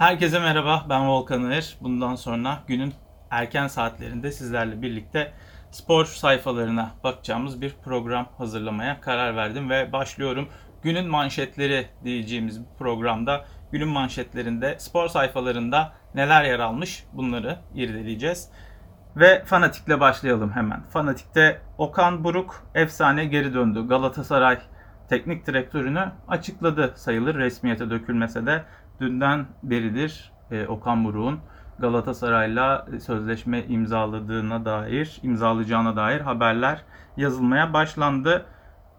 Herkese merhaba, ben Volkan Ağır. Bundan sonra günün erken saatlerinde sizlerle birlikte spor sayfalarına bakacağımız bir program hazırlamaya karar verdim ve başlıyorum. Günün manşetleri diyeceğimiz bu programda günün manşetlerinde spor sayfalarında neler yer almış bunları irdeleyeceğiz. Ve Fanatik'le başlayalım hemen. Fanatik'te Okan Buruk efsane geri döndü. Galatasaray teknik direktörünü açıkladı sayılır resmiyete dökülmese de dünden beridir e, Okan Buruk'un Galatasaray'la sözleşme imzaladığına dair, imzalayacağına dair haberler yazılmaya başlandı.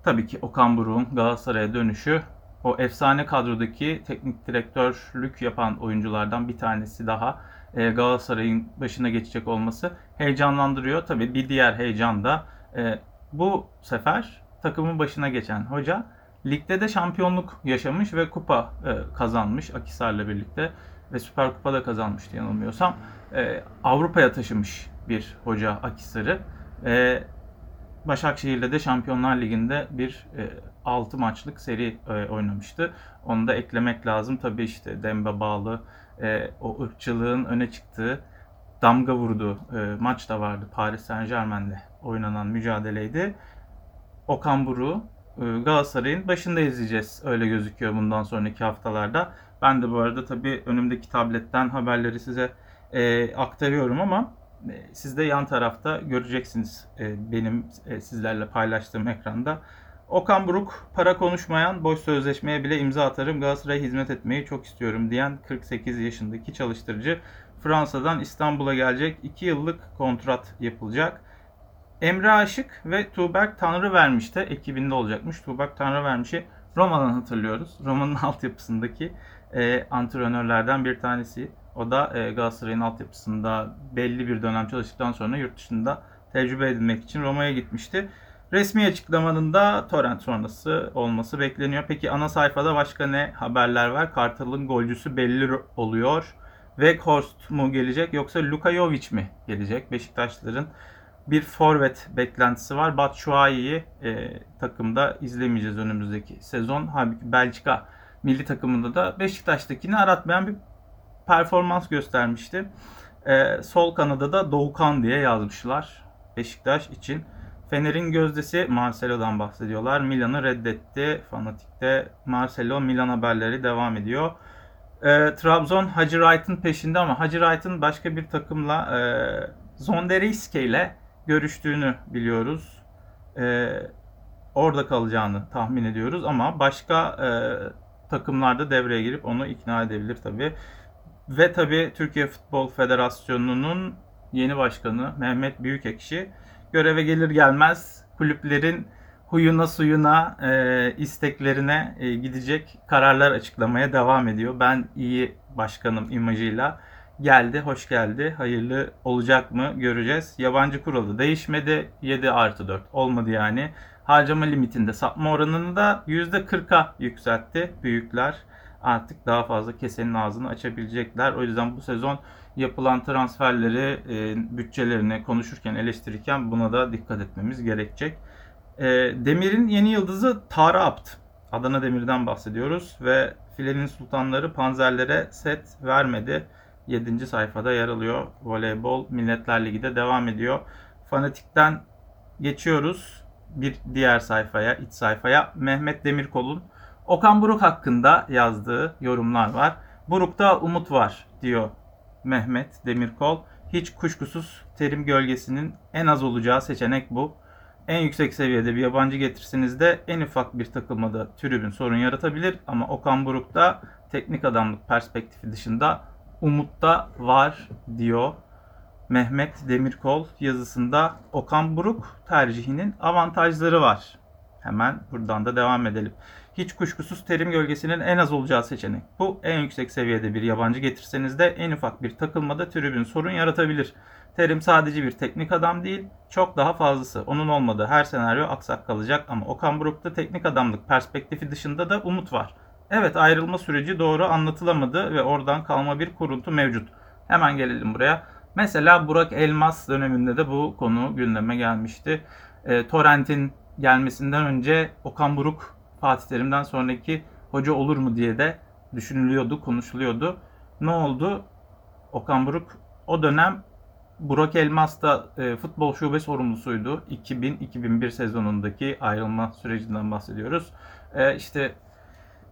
Tabii ki Okan Buruk'un Galatasaray'a dönüşü o efsane kadrodaki teknik direktörlük yapan oyunculardan bir tanesi daha e, Galatasaray'ın başına geçecek olması heyecanlandırıyor. Tabii bir diğer heyecan da e, bu sefer takımın başına geçen hoca ligde de şampiyonluk yaşamış ve kupa e, kazanmış Akisar'la birlikte ve Süper Kupa da kazanmıştı yanılmıyorsam. Avrupa'ya taşımış bir hoca Akisar'ı. Başakşehir'le de Şampiyonlar Ligi'nde bir 6 maçlık seri oynamıştı. Onu da eklemek lazım. Tabii işte Dembe bağlı o ırkçılığın öne çıktığı damga vurduğu maç da vardı. Paris Saint Germain'de oynanan mücadeleydi. Okan Buruk'u Galatasaray'ın başında izleyeceğiz. Öyle gözüküyor bundan sonraki haftalarda. Ben de bu arada tabii önümdeki tabletten haberleri size e, aktarıyorum ama e, siz de yan tarafta göreceksiniz e, benim e, sizlerle paylaştığım ekranda. Okan Buruk para konuşmayan boş sözleşmeye bile imza atarım Galatasaray'a hizmet etmeyi çok istiyorum diyen 48 yaşındaki çalıştırıcı Fransa'dan İstanbul'a gelecek 2 yıllık kontrat yapılacak. Emre Aşık ve Tuğberk Tanrı vermişti. Ekibinde olacakmış. Tuğberk Tanrı vermişi Roma'dan hatırlıyoruz. Roma'nın altyapısındaki e, antrenörlerden bir tanesi. O da e, Galatasaray'ın altyapısında belli bir dönem çalıştıktan sonra yurt dışında tecrübe edinmek için Roma'ya gitmişti. Resmi açıklamanın da torrent sonrası olması bekleniyor. Peki ana sayfada başka ne haberler var? Kartal'ın golcüsü belli oluyor. Weghorst mu gelecek yoksa Luka Jovic mi gelecek? Beşiktaşların bir forvet beklentisi var. Batshuayi'yi e, takımda izlemeyeceğiz önümüzdeki sezon. Halbuki Belçika milli takımında da Beşiktaş'takini aratmayan bir performans göstermişti. E, sol kanada da Doğukan diye yazmışlar Beşiktaş için. Fener'in gözdesi Marcelo'dan bahsediyorlar. Milan'ı reddetti. Fanatik'te Marcelo Milan haberleri devam ediyor. E, Trabzon Hacı Wright'ın peşinde ama Hacı Wright'ın başka bir takımla e, Zondereiske ile görüştüğünü biliyoruz. E, orada kalacağını tahmin ediyoruz ama başka e, takımlarda devreye girip onu ikna edebilir tabi. Ve tabi Türkiye Futbol Federasyonu'nun yeni başkanı Mehmet Büyükekşi göreve gelir gelmez kulüplerin huyuna suyuna e, isteklerine e, gidecek kararlar açıklamaya devam ediyor. Ben iyi başkanım imajıyla geldi, hoş geldi. Hayırlı olacak mı göreceğiz. Yabancı kuralı değişmedi. 7 artı 4 olmadı yani. Harcama limitinde sapma oranını da %40'a yükseltti büyükler. Artık daha fazla kesenin ağzını açabilecekler. O yüzden bu sezon yapılan transferleri, e, bütçelerini konuşurken, eleştirirken buna da dikkat etmemiz gerekecek. E, Demir'in yeni yıldızı Tara Apt. Adana Demir'den bahsediyoruz ve filenin sultanları panzerlere set vermedi. 7. sayfada yer alıyor. Voleybol Milletler Ligi'de devam ediyor. Fanatik'ten geçiyoruz bir diğer sayfaya, iç sayfaya. Mehmet Demirkol'un Okan Buruk hakkında yazdığı yorumlar var. Buruk'ta umut var diyor Mehmet Demirkol. Hiç kuşkusuz terim gölgesinin en az olacağı seçenek bu. En yüksek seviyede bir yabancı getirseniz de en ufak bir takılmada tribün sorun yaratabilir ama Okan Buruk'ta teknik adamlık perspektifi dışında umutta var diyor Mehmet Demirkol yazısında Okan Buruk tercihinin avantajları var. Hemen buradan da devam edelim. Hiç kuşkusuz terim gölgesinin en az olacağı seçenek. Bu en yüksek seviyede bir yabancı getirseniz de en ufak bir takılmada tribün sorun yaratabilir. Terim sadece bir teknik adam değil, çok daha fazlası. Onun olmadığı her senaryo aksak kalacak ama Okan Buruk'ta teknik adamlık perspektifi dışında da umut var. Evet ayrılma süreci doğru anlatılamadı ve oradan kalma bir kuruntu mevcut. Hemen gelelim buraya. Mesela Burak Elmas döneminde de bu konu gündeme gelmişti. E, Torrent'in gelmesinden önce Okan Buruk Fatih Terim'den sonraki hoca olur mu diye de düşünülüyordu, konuşuluyordu. Ne oldu? Okan Buruk o dönem Burak Elmas da e, futbol şube sorumlusuydu. 2000-2001 sezonundaki ayrılma sürecinden bahsediyoruz. E, işte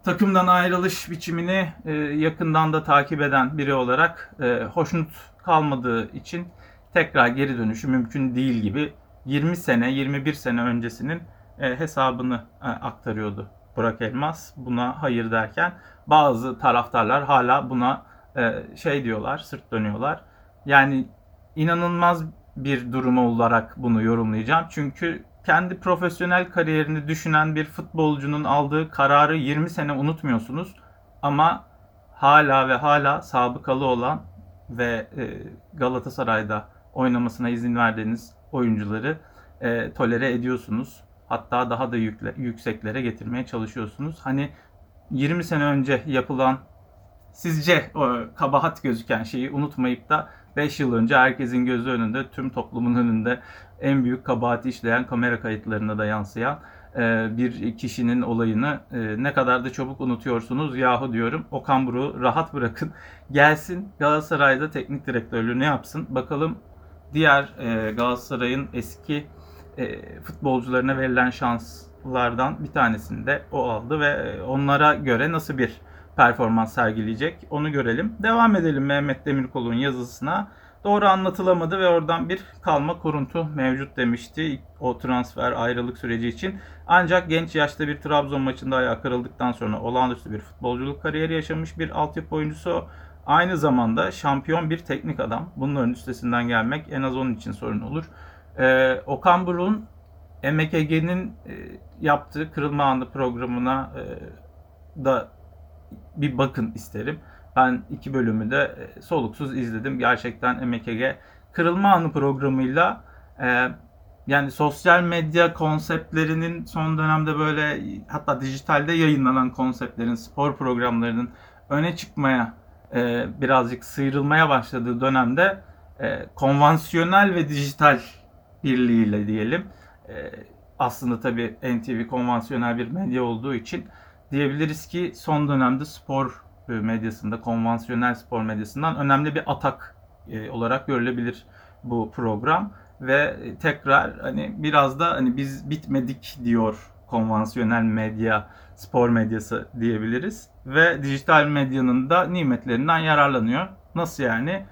takımdan ayrılış biçimini e, yakından da takip eden biri olarak e, hoşnut kalmadığı için tekrar geri dönüşü mümkün değil gibi 20 sene, 21 sene öncesinin e, hesabını e, aktarıyordu Burak Elmas. Buna hayır derken bazı taraftarlar hala buna e, şey diyorlar, sırt dönüyorlar. Yani inanılmaz bir durum olarak bunu yorumlayacağım. Çünkü kendi profesyonel kariyerini düşünen bir futbolcunun aldığı kararı 20 sene unutmuyorsunuz. Ama hala ve hala sabıkalı olan ve Galatasaray'da oynamasına izin verdiğiniz oyuncuları tolere ediyorsunuz. Hatta daha da yükle, yükseklere getirmeye çalışıyorsunuz. Hani 20 sene önce yapılan sizce o kabahat gözüken şeyi unutmayıp da 5 yıl önce herkesin gözü önünde, tüm toplumun önünde en büyük kabahati işleyen kamera kayıtlarına da yansıyan e, bir kişinin olayını e, ne kadar da çabuk unutuyorsunuz yahu diyorum. Okan Buruk'u rahat bırakın. Gelsin Galatasaray'da teknik direktörlüğünü yapsın. Bakalım diğer e, Galatasaray'ın eski futbolcularına verilen şanslardan bir tanesini de o aldı ve onlara göre nasıl bir performans sergileyecek onu görelim. Devam edelim Mehmet Demirkol'un yazısına. Doğru anlatılamadı ve oradan bir kalma kuruntu mevcut demişti o transfer ayrılık süreci için. Ancak genç yaşta bir Trabzon maçında ayağı kırıldıktan sonra olağanüstü bir futbolculuk kariyeri yaşamış bir altyapı oyuncusu. Aynı zamanda şampiyon bir teknik adam. Bunların üstesinden gelmek en az onun için sorun olur. Ee, Okan Buruk'un MKG'nin e, yaptığı Kırılma Anı programına e, da bir bakın isterim. Ben iki bölümü de e, soluksuz izledim. Gerçekten MKG Kırılma Anı programıyla e, yani sosyal medya konseptlerinin son dönemde böyle hatta dijitalde yayınlanan konseptlerin, spor programlarının öne çıkmaya e, birazcık sıyrılmaya başladığı dönemde e, konvansiyonel ve dijital birliğiyle diyelim. E, aslında tabii NTV konvansiyonel bir medya olduğu için diyebiliriz ki son dönemde spor e, medyasında, konvansiyonel spor medyasından önemli bir atak e, olarak görülebilir bu program ve tekrar hani biraz da hani biz bitmedik diyor konvansiyonel medya, spor medyası diyebiliriz ve dijital medyanın da nimetlerinden yararlanıyor. Nasıl yani?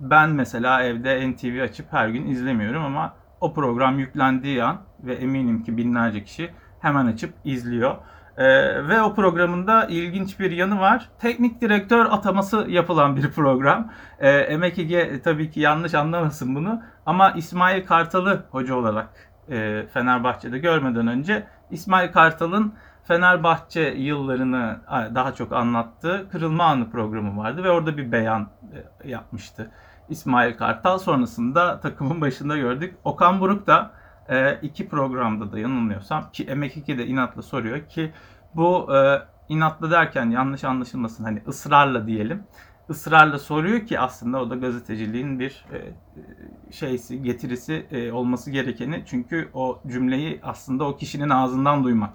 Ben mesela evde NTV açıp her gün izlemiyorum ama o program yüklendiği an ve eminim ki binlerce kişi hemen açıp izliyor. Ee, ve o programında ilginç bir yanı var. Teknik direktör ataması yapılan bir program. Ee, Emek Ege tabii ki yanlış anlamasın bunu. Ama İsmail Kartal'ı hoca olarak e, Fenerbahçe'de görmeden önce İsmail Kartal'ın Fenerbahçe yıllarını daha çok anlattığı Kırılma Anı programı vardı ve orada bir beyan e, yapmıştı. İsmail Kartal sonrasında takımın başında gördük. Okan Buruk da e, iki programda da yanılmıyorsam ki Emek2 de inatla soruyor ki bu e, inatla derken yanlış anlaşılmasın hani ısrarla diyelim. ısrarla soruyor ki aslında o da gazeteciliğin bir e, şeysi, getirisi e, olması gerekeni. Çünkü o cümleyi aslında o kişinin ağzından duymak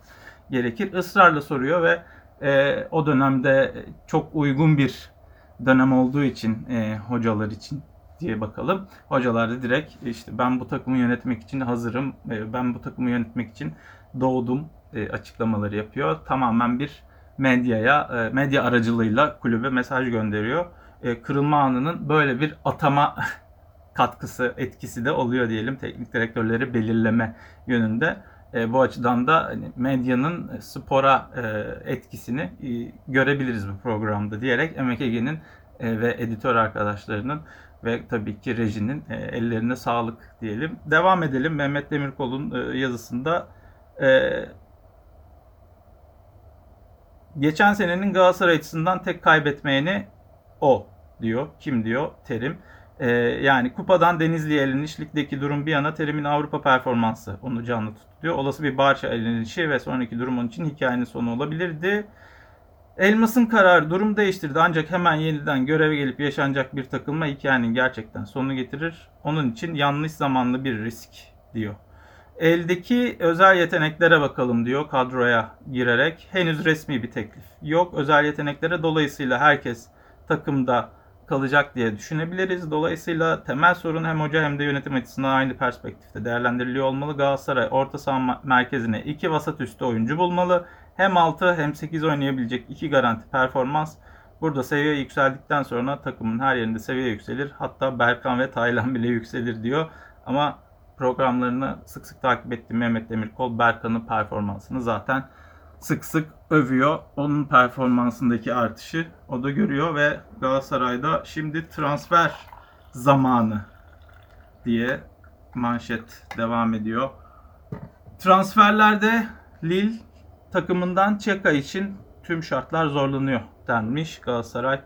gerekir. Israrla soruyor ve e, o dönemde çok uygun bir dönem olduğu için e, hocalar için diye bakalım. Hocalar da direkt işte ben bu takımı yönetmek için hazırım, e, ben bu takımı yönetmek için doğdum e, açıklamaları yapıyor. Tamamen bir medyaya, e, medya aracılığıyla kulübe mesaj gönderiyor. Kırılma anının böyle bir atama katkısı, etkisi de oluyor diyelim teknik direktörleri belirleme yönünde. bu açıdan da hani medyanın spora etkisini görebiliriz bu programda diyerek MKG'nin ve editör arkadaşlarının ve tabii ki rejinin e, ellerine sağlık diyelim. Devam edelim Mehmet Demirkol'un e, yazısında. E, geçen senenin Galatasaray açısından tek kaybetmeyeni o diyor. Kim diyor? Terim. E, yani kupadan Denizli'ye eliniş ligdeki durum bir yana Terim'in Avrupa performansı onu canlı tutuyor. Olası bir Barça elinişi ve sonraki durum onun için hikayenin sonu olabilirdi. Elmas'ın kararı durum değiştirdi ancak hemen yeniden göreve gelip yaşanacak bir takılma hikayenin gerçekten sonunu getirir. Onun için yanlış zamanlı bir risk diyor. Eldeki özel yeteneklere bakalım diyor kadroya girerek. Henüz resmi bir teklif yok. Özel yeteneklere dolayısıyla herkes takımda kalacak diye düşünebiliriz. Dolayısıyla temel sorun hem hoca hem de yönetim açısından aynı perspektifte değerlendiriliyor olmalı. Galatasaray orta saha merkezine iki vasat üstü oyuncu bulmalı. Hem 6 hem 8 oynayabilecek iki garanti performans. Burada seviye yükseldikten sonra takımın her yerinde seviye yükselir. Hatta Berkan ve Taylan bile yükselir diyor. Ama programlarını sık sık takip ettiğim Mehmet Demirkol Berkan'ın performansını zaten sık sık övüyor. Onun performansındaki artışı o da görüyor ve Galatasaray'da şimdi transfer zamanı diye manşet devam ediyor. Transferlerde Lille takımından Çeka için tüm şartlar zorlanıyor denmiş. Galatasaray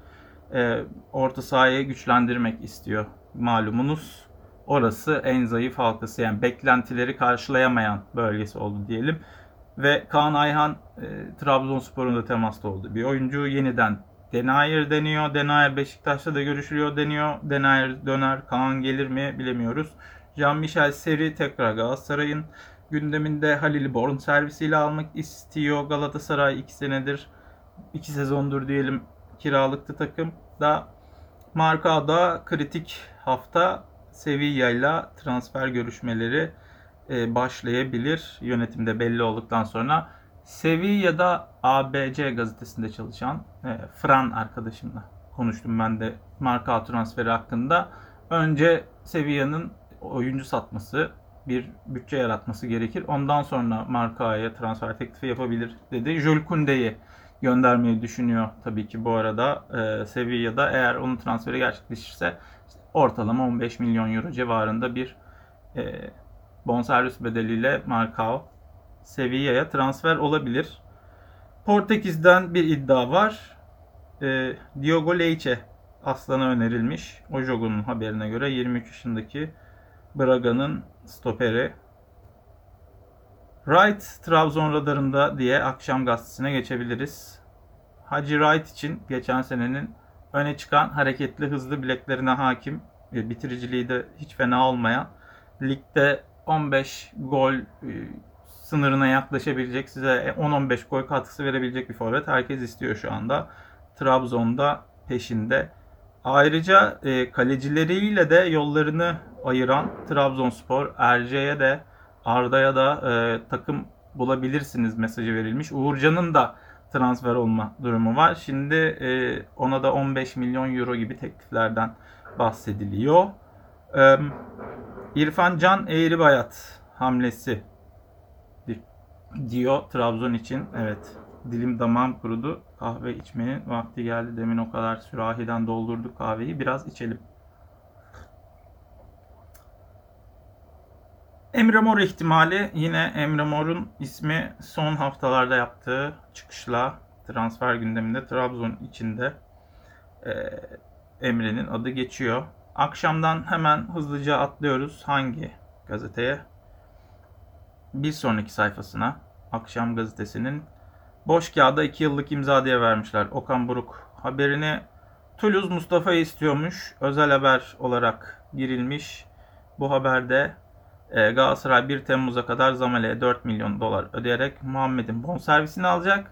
e, orta sahayı güçlendirmek istiyor malumunuz. Orası en zayıf halkası yani beklentileri karşılayamayan bölgesi oldu diyelim. Ve Kaan Ayhan e, Trabzonspor'un da temasta oldu. Bir oyuncu yeniden Denayer deniyor. Denayer Beşiktaş'ta da görüşülüyor deniyor. Denayer döner. Kaan gelir mi bilemiyoruz. Jean-Michel Seri tekrar Galatasaray'ın gündeminde Halil Born servisiyle almak istiyor. Galatasaray 2 senedir 2 sezondur diyelim kiralıktı takım da Marka'da kritik hafta Sevilla ile transfer görüşmeleri e, başlayabilir. Yönetimde belli olduktan sonra Sevilla'da ABC gazetesinde çalışan e, Fran arkadaşımla konuştum ben de marka transferi hakkında. Önce Sevilla'nın oyuncu satması, bir bütçe yaratması gerekir. Ondan sonra markaya transfer teklifi yapabilir dedi. Jules Koundé'yi göndermeyi düşünüyor tabii ki bu arada e, Sevilla'da. Eğer onun transferi gerçekleşirse ortalama 15 milyon euro civarında bir e, bonservis bedeliyle Marcao Sevilla'ya transfer olabilir. Portekiz'den bir iddia var. E, Diogo Leice Aslan'a önerilmiş. Ojogo'nun haberine göre 23 yaşındaki Braga'nın stoperi. Wright Trabzon radarında diye akşam gazetesine geçebiliriz. Hacı Wright için geçen senenin öne çıkan hareketli hızlı bileklerine hakim ve bitiriciliği de hiç fena olmayan ligde 15 gol e, sınırına yaklaşabilecek size 10-15 gol katkısı verebilecek bir forvet herkes istiyor şu anda. Trabzon'da peşinde. Ayrıca e, kalecileriyle de yollarını ayıran Trabzonspor Erce'ye de Arda'ya da e, takım bulabilirsiniz mesajı verilmiş. Uğurcan'ın da transfer olma durumu var. Şimdi e, ona da 15 milyon euro gibi tekliflerden bahsediliyor. E, İrfan Can Eğribayat hamlesi diyor Trabzon için. Evet dilim damağım kurudu. Kahve içmenin vakti geldi. Demin o kadar sürahiden doldurduk kahveyi. Biraz içelim. Emre Mor ihtimali yine Emre Mor'un ismi son haftalarda yaptığı çıkışla transfer gündeminde Trabzon içinde e, Emre'nin adı geçiyor. Akşamdan hemen hızlıca atlıyoruz. Hangi gazeteye? Bir sonraki sayfasına. Akşam gazetesinin boş kağıda 2 yıllık imza diye vermişler. Okan Buruk haberini Toulouse Mustafa'yı istiyormuş. Özel haber olarak girilmiş. Bu haberde e, Galatasaray 1 Temmuz'a kadar Zamele'ye 4 milyon dolar ödeyerek Muhammed'in bonservisini alacak.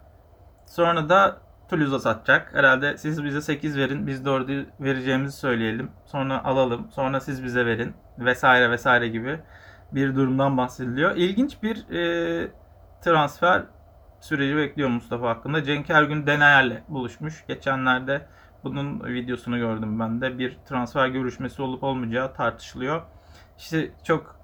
Sonra da Toulouse'a satacak. Herhalde siz bize 8 verin, biz de orada vereceğimizi söyleyelim. Sonra alalım, sonra siz bize verin vesaire vesaire gibi bir durumdan bahsediliyor. İlginç bir e, transfer süreci bekliyor Mustafa hakkında. Cenk Ergün Denayer'le buluşmuş. Geçenlerde bunun videosunu gördüm ben de. Bir transfer görüşmesi olup olmayacağı tartışılıyor. İşte çok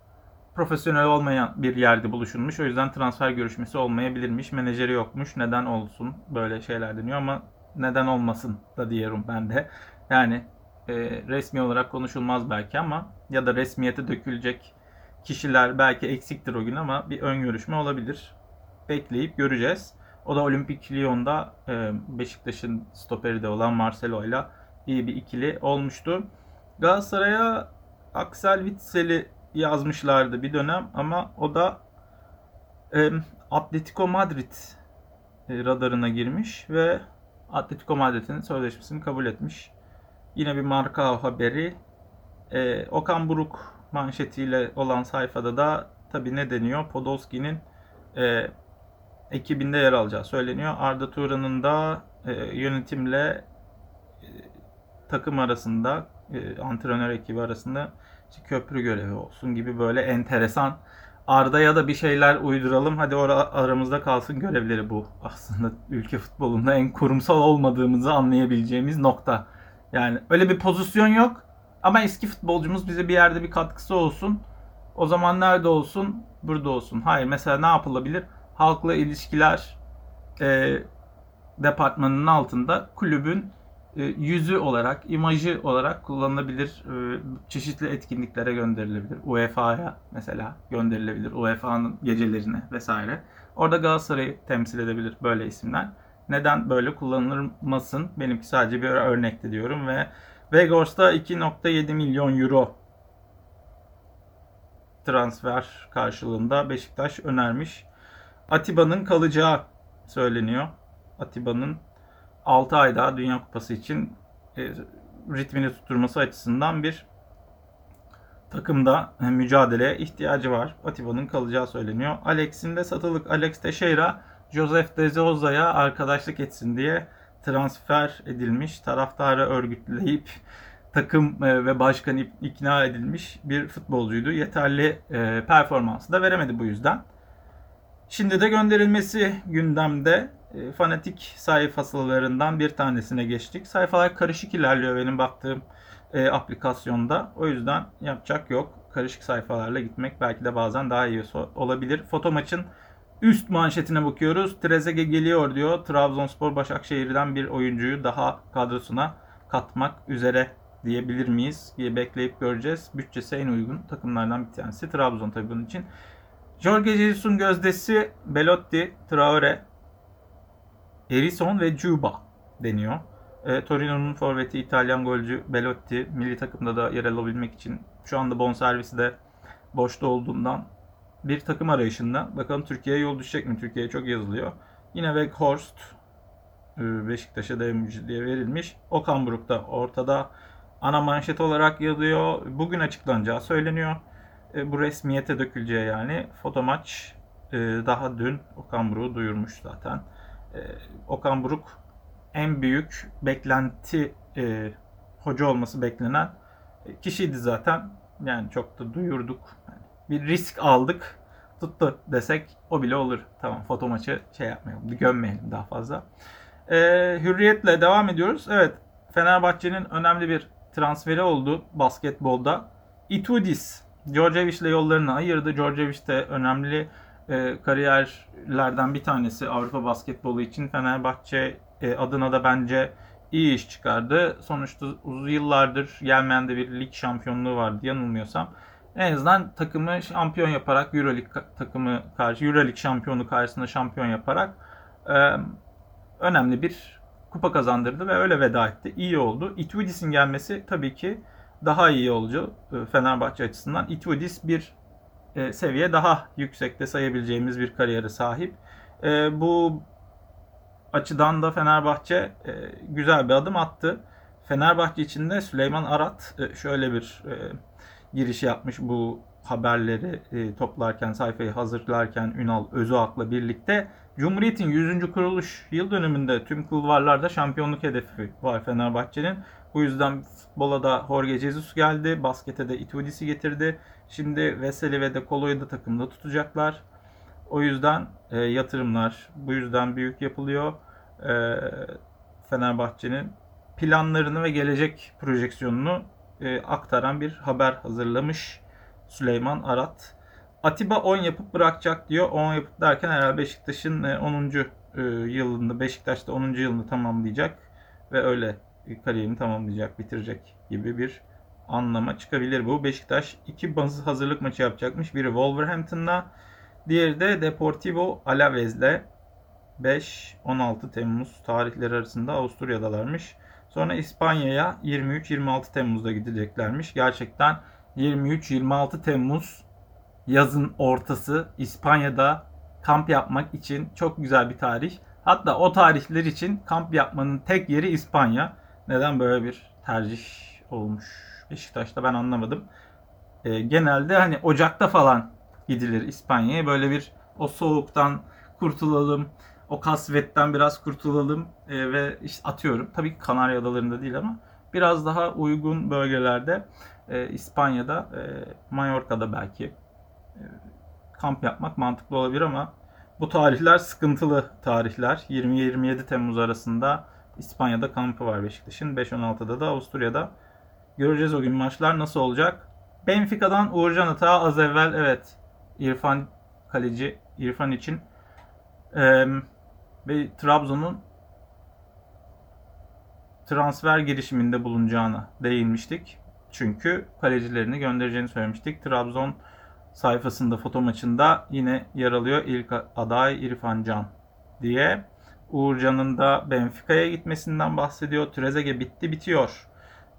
profesyonel olmayan bir yerde buluşulmuş. O yüzden transfer görüşmesi olmayabilirmiş. Menajeri yokmuş. Neden olsun? Böyle şeyler deniyor ama neden olmasın da diyorum ben de. Yani e, resmi olarak konuşulmaz belki ama ya da resmiyete dökülecek kişiler belki eksiktir o gün ama bir ön görüşme olabilir. Bekleyip göreceğiz. O da Olimpik Lyon'da e, Beşiktaş'ın stoperi de olan Marcelo ile iyi bir ikili olmuştu. Galatasaray'a Aksel Witsel'i yazmışlardı bir dönem ama o da e, Atletico Madrid e, radarına girmiş ve Atletico Madrid'in sözleşmesini kabul etmiş. Yine bir marka haberi. E, Okan Buruk manşetiyle olan sayfada da tabi ne deniyor? Podolski'nin e, ekibinde yer alacağı söyleniyor. Arda Turan'ın da e, yönetimle e, takım arasında, e, antrenör ekibi arasında köprü görevi olsun gibi böyle enteresan Arda'ya da bir şeyler uyduralım. Hadi ora aramızda kalsın görevleri bu. Aslında ülke futbolunda en kurumsal olmadığımızı anlayabileceğimiz nokta. Yani öyle bir pozisyon yok. Ama eski futbolcumuz bize bir yerde bir katkısı olsun. O zaman nerede olsun? Burada olsun. Hayır mesela ne yapılabilir? Halkla ilişkiler e, departmanının altında kulübün yüzü olarak, imajı olarak kullanılabilir. E, çeşitli etkinliklere gönderilebilir. UEFA'ya mesela gönderilebilir. UEFA'nın gecelerine vesaire. Orada Galatasaray'ı temsil edebilir böyle isimler. Neden böyle kullanılmasın? Benimki sadece bir örnekti diyorum ve Vegors'ta 2.7 milyon euro transfer karşılığında Beşiktaş önermiş. Atiba'nın kalacağı söyleniyor. Atiba'nın 6 ay daha Dünya Kupası için e, ritmini tutturması açısından bir takımda mücadeleye ihtiyacı var. Atiba'nın kalacağı söyleniyor. Alex'in de satılık. Alex Teixeira Joseph de arkadaşlık etsin diye transfer edilmiş. Taraftarı örgütleyip takım e, ve başkan ikna edilmiş bir futbolcuydu. Yeterli e, performansı da veremedi bu yüzden. Şimdi de gönderilmesi gündemde e, fanatik sayfalarından bir tanesine geçtik. Sayfalar karışık ilerliyor benim baktığım e, aplikasyonda. O yüzden yapacak yok. Karışık sayfalarla gitmek belki de bazen daha iyi olabilir. Foto maçın üst manşetine bakıyoruz. Trezeguet geliyor diyor. Trabzonspor Başakşehir'den bir oyuncuyu daha kadrosuna katmak üzere diyebilir miyiz diye bekleyip göreceğiz. Bütçesi en uygun takımlardan bir tanesi. Trabzon tabii bunun için. Jorge Jesus'un gözdesi Belotti, Traore, Erison ve Juba deniyor. E, Torino'nun forveti İtalyan golcü Belotti milli takımda da yer alabilmek için şu anda bonservisi de boşta olduğundan bir takım arayışında. Bakalım Türkiye'ye yol düşecek mi? Türkiye'ye çok yazılıyor. Yine Weghorst e, Beşiktaş'a devrimci diye verilmiş. Okan Buruk da ortada ana manşet olarak yazıyor. Bugün açıklanacağı söyleniyor. E, bu resmiyete döküleceği yani. Foto maç e, daha dün Okan Buruk'u duyurmuş zaten. E, Okan Buruk en büyük beklenti e, hoca olması beklenen kişiydi zaten. Yani çok da duyurduk. Yani bir risk aldık. Tuttu desek o bile olur. Tamam foto maçı şey yapmayalım. Gömmeyelim daha fazla. E, hürriyetle devam ediyoruz. Evet Fenerbahçe'nin önemli bir transferi oldu basketbolda. Itudis Djordjevic ile yollarını ayırdı. Djordjevic de önemli e, kariyerlerden bir tanesi Avrupa basketbolu için. Fenerbahçe e, adına da bence iyi iş çıkardı. Sonuçta uzun yıllardır gelmeyen de bir lig şampiyonluğu vardı yanılmıyorsam. En azından takımı şampiyon yaparak Euroleague takımı karşı Euroleague şampiyonu karşısında şampiyon yaparak e, önemli bir kupa kazandırdı ve öyle veda etti. İyi oldu. Itudis'in gelmesi tabii ki daha iyi olacak e, Fenerbahçe açısından. Itudis bir e, seviye daha yüksekte sayabileceğimiz bir kariyere sahip. E, bu açıdan da Fenerbahçe e, güzel bir adım attı. Fenerbahçe içinde Süleyman Arat e, şöyle bir e, giriş yapmış bu haberleri e, toplarken, sayfayı hazırlarken Ünal Özüak'la birlikte Cumhuriyet'in 100. kuruluş yıl dönümünde tüm kulvarlarda şampiyonluk hedefi var Fenerbahçe'nin. Bu yüzden futbola da Jorge Jesus geldi. Baskete de Itudis'i getirdi. Şimdi Veseli ve De Colo'yu da takımda tutacaklar. O yüzden e, yatırımlar bu yüzden büyük yapılıyor. E, Fenerbahçe'nin planlarını ve gelecek projeksiyonunu e, aktaran bir haber hazırlamış Süleyman Arat. Atiba 10 yapıp bırakacak diyor. 10 yapıp derken herhalde Beşiktaş'ın 10. E, e, yılında Beşiktaş'ta 10. yılını tamamlayacak ve öyle kariyerini tamamlayacak, bitirecek gibi bir anlama çıkabilir bu. Beşiktaş iki bazı hazırlık maçı yapacakmış. Biri Wolverhampton'la, diğeri de Deportivo Alaves'le 5-16 Temmuz tarihleri arasında Avusturya'dalarmış. Sonra İspanya'ya 23-26 Temmuz'da gideceklermiş. Gerçekten 23-26 Temmuz yazın ortası İspanya'da kamp yapmak için çok güzel bir tarih. Hatta o tarihler için kamp yapmanın tek yeri İspanya. Neden böyle bir tercih olmuş Beşiktaş'ta ben anlamadım. E, genelde hani Ocak'ta falan gidilir İspanya'ya. Böyle bir o soğuktan kurtulalım, o kasvetten biraz kurtulalım e, ve işte atıyorum. Tabii ki Kanarya Adaları'nda değil ama Biraz daha uygun bölgelerde e, İspanya'da, e, Mallorca'da belki kamp yapmak mantıklı olabilir ama bu tarihler sıkıntılı tarihler. 20-27 Temmuz arasında İspanya'da kampı var Beşiktaş'ın. 5-16'da da Avusturya'da. Göreceğiz o gün maçlar nasıl olacak. Benfica'dan Uğurcan Atağı az evvel evet İrfan kaleci İrfan için ee, ve Trabzon'un transfer girişiminde bulunacağına değinmiştik. Çünkü kalecilerini göndereceğini söylemiştik. Trabzon sayfasında foto maçında yine yer alıyor ilk aday İrfan Can diye. Uğurcan'ın da Benfica'ya gitmesinden bahsediyor. Trezeguet bitti bitiyor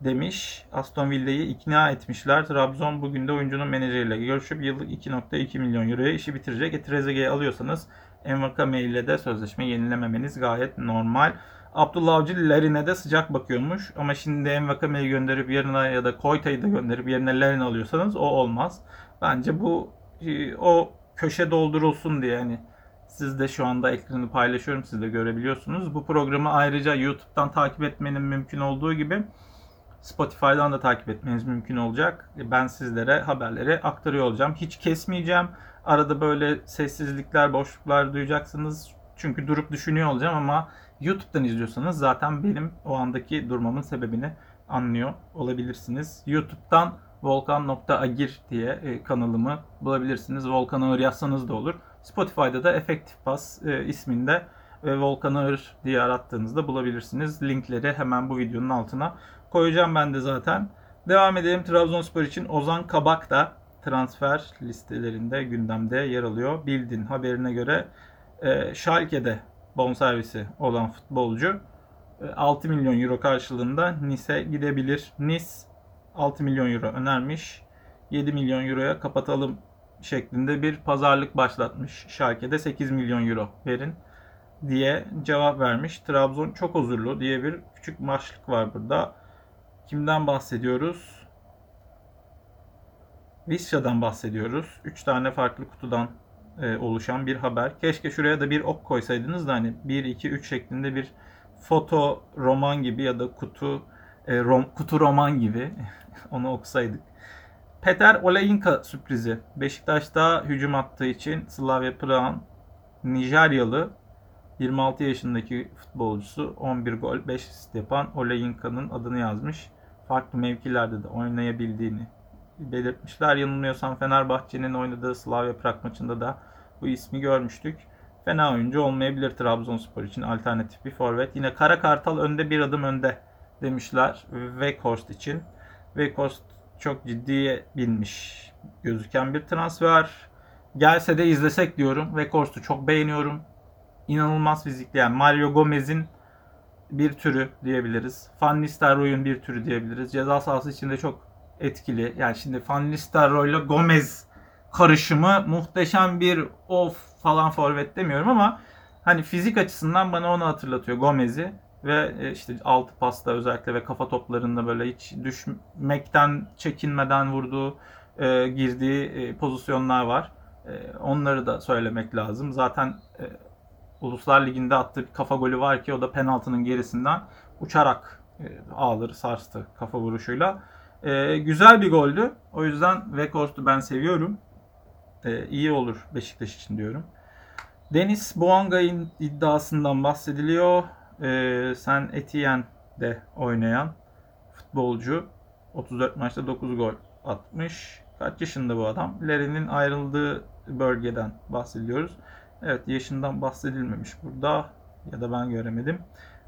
demiş. Aston Villa'yı ikna etmişler. Trabzon bugün de oyuncunun menajeriyle görüşüp yıllık 2.2 milyon euroya işi bitirecek. E, Trezeguet'i alıyorsanız Envakame ile de sözleşme yenilememeniz gayet normal. Abdullah Avcı Larin'e de sıcak bakıyormuş. Ama şimdi Envakame'yi gönderip yerine ya da Koyta'yı da gönderip yerine Larin alıyorsanız o olmaz. Bence bu e, o köşe doldurulsun diye yani siz de şu anda ekranı paylaşıyorum siz de görebiliyorsunuz. Bu programı ayrıca YouTube'dan takip etmenin mümkün olduğu gibi Spotify'dan da takip etmeniz mümkün olacak. Ben sizlere haberleri aktarıyor olacağım. Hiç kesmeyeceğim. Arada böyle sessizlikler, boşluklar duyacaksınız. Çünkü durup düşünüyor olacağım ama YouTube'dan izliyorsanız zaten benim o andaki durmamın sebebini anlıyor olabilirsiniz. YouTube'dan volkan.agir diye e, kanalımı bulabilirsiniz. Volkan Ağır yazsanız da olur. Spotify'da da Efektif Pas e, isminde ve Volkan Ağır diye arattığınızda bulabilirsiniz. Linkleri hemen bu videonun altına koyacağım ben de zaten. Devam edelim. Trabzonspor için Ozan Kabak da transfer listelerinde gündemde yer alıyor. Bildin haberine göre e, Schalke'de bonservisi olan futbolcu 6 e, milyon euro karşılığında Nice gidebilir. Nice 6 milyon euro önermiş. 7 milyon euroya kapatalım şeklinde bir pazarlık başlatmış. Schalke'de 8 milyon euro verin diye cevap vermiş. Trabzon çok huzurlu diye bir küçük başlık var burada. Kimden bahsediyoruz? Visca'dan bahsediyoruz. 3 tane farklı kutudan e, oluşan bir haber. Keşke şuraya da bir ok koysaydınız da hani 1 2 3 şeklinde bir foto roman gibi ya da kutu e, rom, kutu roman gibi onu okusaydık. Peter Oleinka sürprizi. Beşiktaş'ta hücum attığı için Slavia Prag'ın Nijeryalı 26 yaşındaki futbolcusu 11 gol 5 asist yapan Oleinka'nın adını yazmış. Farklı mevkilerde de oynayabildiğini belirtmişler. Yanılmıyorsam Fenerbahçe'nin oynadığı Slavia Prag maçında da bu ismi görmüştük. Fena oyuncu olmayabilir Trabzonspor için alternatif bir forvet. Yine Kara Kartal önde bir adım önde demişler Weghorst için. Weghorst çok ciddiye binmiş gözüken bir transfer. Gelse de izlesek diyorum. Weghorst'u çok beğeniyorum. İnanılmaz fizikli yani Mario Gomez'in bir türü diyebiliriz. Van Nistelrooy'un bir türü diyebiliriz. Ceza sahası içinde çok etkili. Yani şimdi Van Nistelrooy ile Gomez karışımı muhteşem bir of falan forvet demiyorum ama hani fizik açısından bana onu hatırlatıyor Gomez'i ve e, işte altı pasta özellikle ve kafa toplarında böyle hiç düşmekten çekinmeden vurduğu e, girdiği e, pozisyonlar var. E, onları da söylemek lazım. Zaten e, Uluslar Ligi'nde attığı bir kafa golü var ki o da penaltının gerisinden uçarak e, ağları sarstı kafa vuruşuyla. E, güzel bir goldü. O yüzden Weghorst'u ben seviyorum. E, iyi olur Beşiktaş için diyorum. Deniz Boanga'nın iddiasından bahsediliyor. E, Sen Etienne'de oynayan futbolcu 34 maçta 9 gol atmış. Kaç yaşında bu adam? Larry'nin ayrıldığı bölgeden bahsediyoruz. Evet yaşından bahsedilmemiş burada ya da ben göremedim.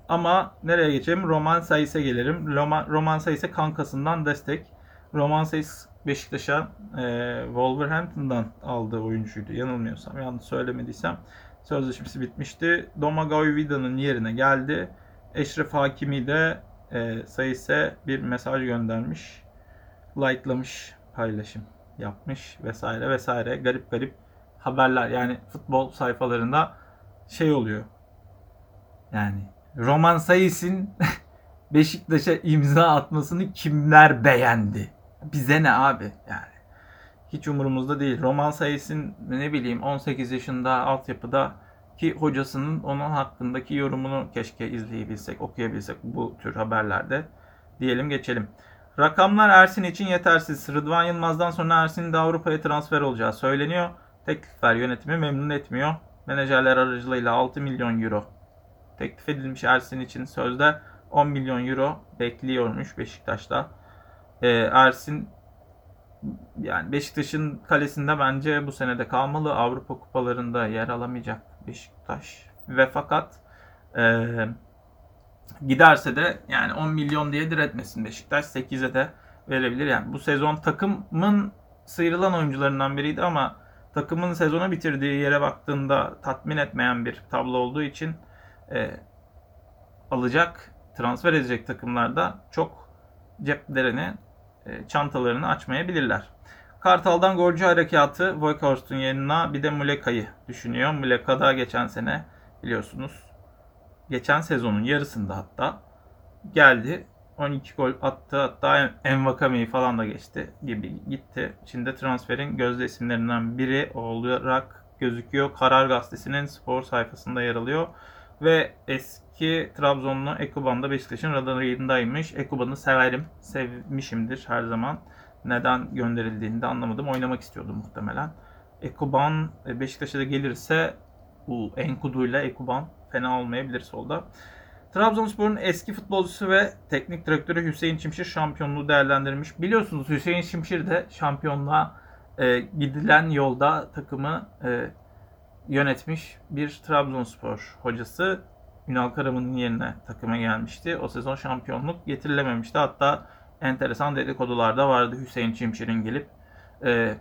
Ama nereye geçelim? Roman Sayıs'a gelirim. Roman, Roman Sayıs'a kankasından destek. Roman Sayıs Beşiktaş'a e, Wolverhampton'dan aldığı oyuncuydu. Yanılmıyorsam, yanlış söylemediysem. Sözleşmesi bitmişti. Domagoj Vida'nın yerine geldi. Eşref Hakimi de e, Sayıs'a bir mesaj göndermiş. Like'lamış paylaşım yapmış vesaire vesaire. Garip garip haberler yani futbol sayfalarında şey oluyor. Yani Roman Sayıs'ın Beşiktaş'a imza atmasını kimler beğendi? Bize ne abi yani. Hiç umurumuzda değil. Roman Sayıs'ın ne bileyim 18 yaşında altyapıda ki hocasının onun hakkındaki yorumunu keşke izleyebilsek, okuyabilsek bu tür haberlerde. diyelim geçelim. Rakamlar Ersin için yetersiz. Rıdvan Yılmaz'dan sonra Ersin'in de Avrupa'ya transfer olacağı söyleniyor. Teklifler yönetimi memnun etmiyor. Menajerler aracılığıyla 6 milyon euro teklif edilmiş Ersin için sözde 10 milyon euro bekliyormuş Beşiktaş'ta. Ee, Ersin yani Beşiktaş'ın kalesinde bence bu senede kalmalı. Avrupa kupalarında yer alamayacak Beşiktaş. Ve fakat e, giderse de yani 10 milyon diye diretmesin Beşiktaş. 8'e de verebilir. Yani bu sezon takımın sıyrılan oyuncularından biriydi ama takımın sezonu bitirdiği yere baktığında tatmin etmeyen bir tablo olduğu için e, alacak, transfer edecek takımlarda çok ceplerini, çantalarını açmayabilirler. Kartal'dan golcü harekatı Voikhorst'un yerine bir de Muleka'yı düşünüyor. Muleka da geçen sene biliyorsunuz geçen sezonun yarısında hatta geldi. 12 gol attı hatta Envakame'yi falan da geçti gibi gitti. Şimdi transferin gözde isimlerinden biri olarak gözüküyor. Karar Gazetesi'nin spor sayfasında yer alıyor. Ve eski Trabzonlu Ekuban da Beşiktaş'ın radarındaymış. Ekuban'ı severim. Sevmişimdir her zaman. Neden gönderildiğini de anlamadım. Oynamak istiyordu muhtemelen. Ekuban e, Beşiktaş'a da gelirse bu Enkudu ile Ekuban fena olmayabilir solda. Trabzonspor'un eski futbolcusu ve teknik direktörü Hüseyin Çimşir şampiyonluğu değerlendirmiş. Biliyorsunuz Hüseyin Çimşir de şampiyonluğa e, gidilen yolda takımı e, yönetmiş bir Trabzonspor hocası. Ünal Karaman'ın yerine takıma gelmişti. O sezon şampiyonluk getirilememişti. Hatta enteresan dedikodular da vardı Hüseyin Çimşir'in gelip e,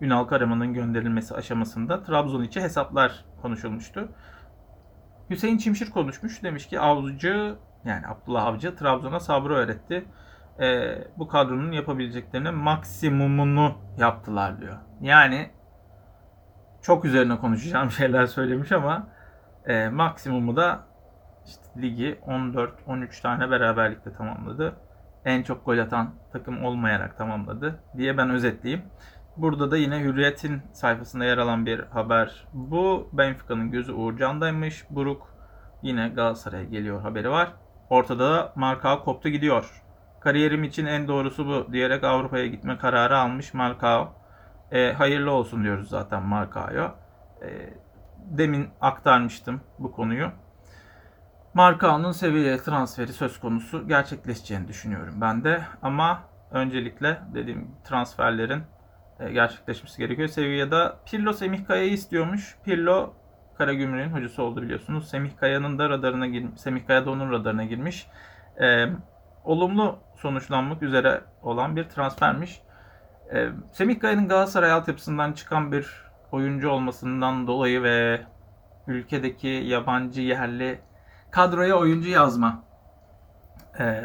Ünal Karaman'ın gönderilmesi aşamasında Trabzon içi hesaplar konuşulmuştu. Hüseyin Çimşir konuşmuş. Demiş ki Avcı yani Abdullah Avcı Trabzon'a sabrı öğretti. E, bu kadronun yapabileceklerinin maksimumunu yaptılar diyor. Yani çok üzerine konuşacağım şeyler söylemiş ama e, maksimumu da işte ligi 14-13 tane beraberlikte tamamladı. En çok gol atan takım olmayarak tamamladı diye ben özetleyeyim. Burada da yine Hürriyet'in sayfasında yer alan bir haber. Bu Benfica'nın gözü Uğurcan'daymış. Buruk yine Galatasaray'a geliyor haberi var. Ortada da Markao koptu gidiyor. Kariyerim için en doğrusu bu diyerek Avrupa'ya gitme kararı almış Markao. E, hayırlı olsun diyoruz zaten Markao'ya. E, demin aktarmıştım bu konuyu. Markao'nun seviye transferi söz konusu gerçekleşeceğini düşünüyorum ben de. Ama öncelikle dediğim transferlerin e, gerçekleşmesi gerekiyor. Sevilla'da Pirlo Semih Kaya'yı istiyormuş. Pirlo Karagümrük'ün hocası oldu biliyorsunuz. Semih Kaya'nın da radarına girmiş. Semih Kaya da onun radarına girmiş. E, olumlu sonuçlanmak üzere olan bir transfermiş. E, Semih Kaya'nın Galatasaray altyapısından çıkan bir oyuncu olmasından dolayı ve ülkedeki yabancı yerli kadroya oyuncu yazma e,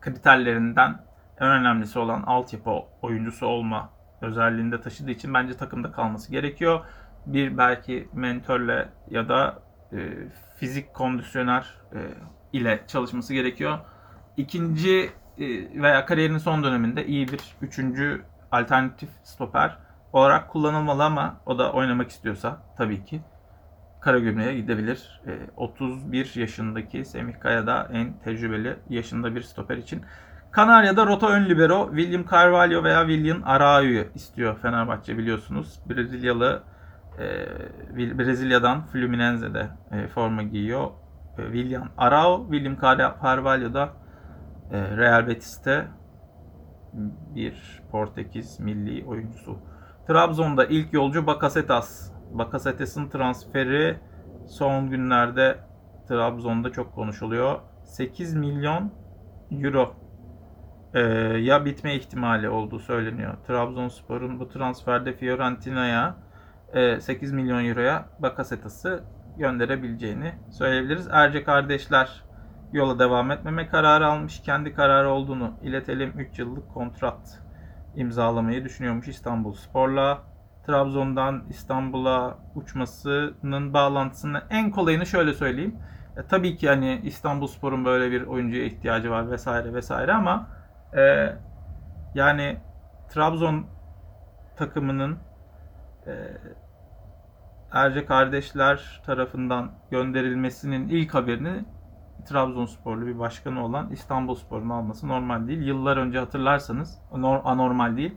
kriterlerinden en önemlisi olan altyapı oyuncusu olma özelliğinde taşıdığı için bence takımda kalması gerekiyor. Bir belki mentörle ya da e, fizik kondisyoner e, ile çalışması gerekiyor. İkinci e, veya kariyerinin son döneminde iyi bir üçüncü alternatif stoper olarak kullanılmalı ama o da oynamak istiyorsa tabii ki Karagümrük'e gidebilir. E, 31 yaşındaki Semih Kaya da en tecrübeli yaşında bir stoper için. Kanarya'da rota ön libero William Carvalho veya William Araújo'yu istiyor Fenerbahçe biliyorsunuz. Brezilyalı e, Brezilya'dan Fluminense'de e, forma giyiyor. E, William Arao, William Carvalho da e, Real Betis'te bir Portekiz milli oyuncusu. Trabzon'da ilk yolcu Bakasetas. Bakasetas'ın transferi son günlerde Trabzon'da çok konuşuluyor. 8 milyon euro e, ya bitme ihtimali olduğu söyleniyor. Trabzonspor'un bu transferde Fiorentina'ya e, 8 milyon euroya Bakasetas'ı gönderebileceğini söyleyebiliriz. Erce kardeşler yola devam etmeme kararı almış. Kendi kararı olduğunu iletelim. 3 yıllık kontrat imzalamayı düşünüyormuş İstanbul Spor'la. Trabzon'dan İstanbul'a uçmasının bağlantısını en kolayını şöyle söyleyeyim. E, tabii ki hani İstanbul Spor'un böyle bir oyuncuya ihtiyacı var vesaire vesaire ama e, yani Trabzon takımının e, Erce kardeşler tarafından gönderilmesinin ilk haberini Trabzonsporlu bir başkanı olan İstanbulspor'un alması normal değil. Yıllar önce hatırlarsanız anormal değil.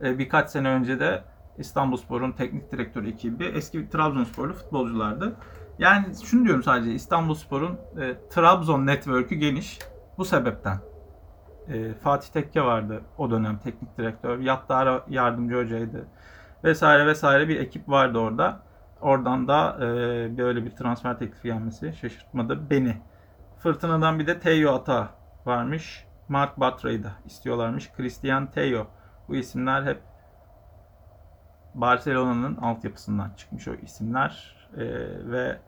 E, birkaç sene önce de İstanbulspor'un teknik direktörü ekibi eski Trabzonsporlu futbolculardı. Yani şunu diyorum sadece İstanbulspor'un e, Trabzon network'ü geniş. Bu sebepten. E, Fatih Tekke vardı o dönem teknik direktör. Yattara yardımcı hocaydı. Vesaire vesaire bir ekip vardı orada. Oradan da e, böyle bir transfer teklifi gelmesi şaşırtmadı beni. Fırtına'dan bir de Teo Ata varmış. Mark Batra'yı da istiyorlarmış. Christian Teo. Bu isimler hep Barcelona'nın altyapısından çıkmış o isimler. E, ve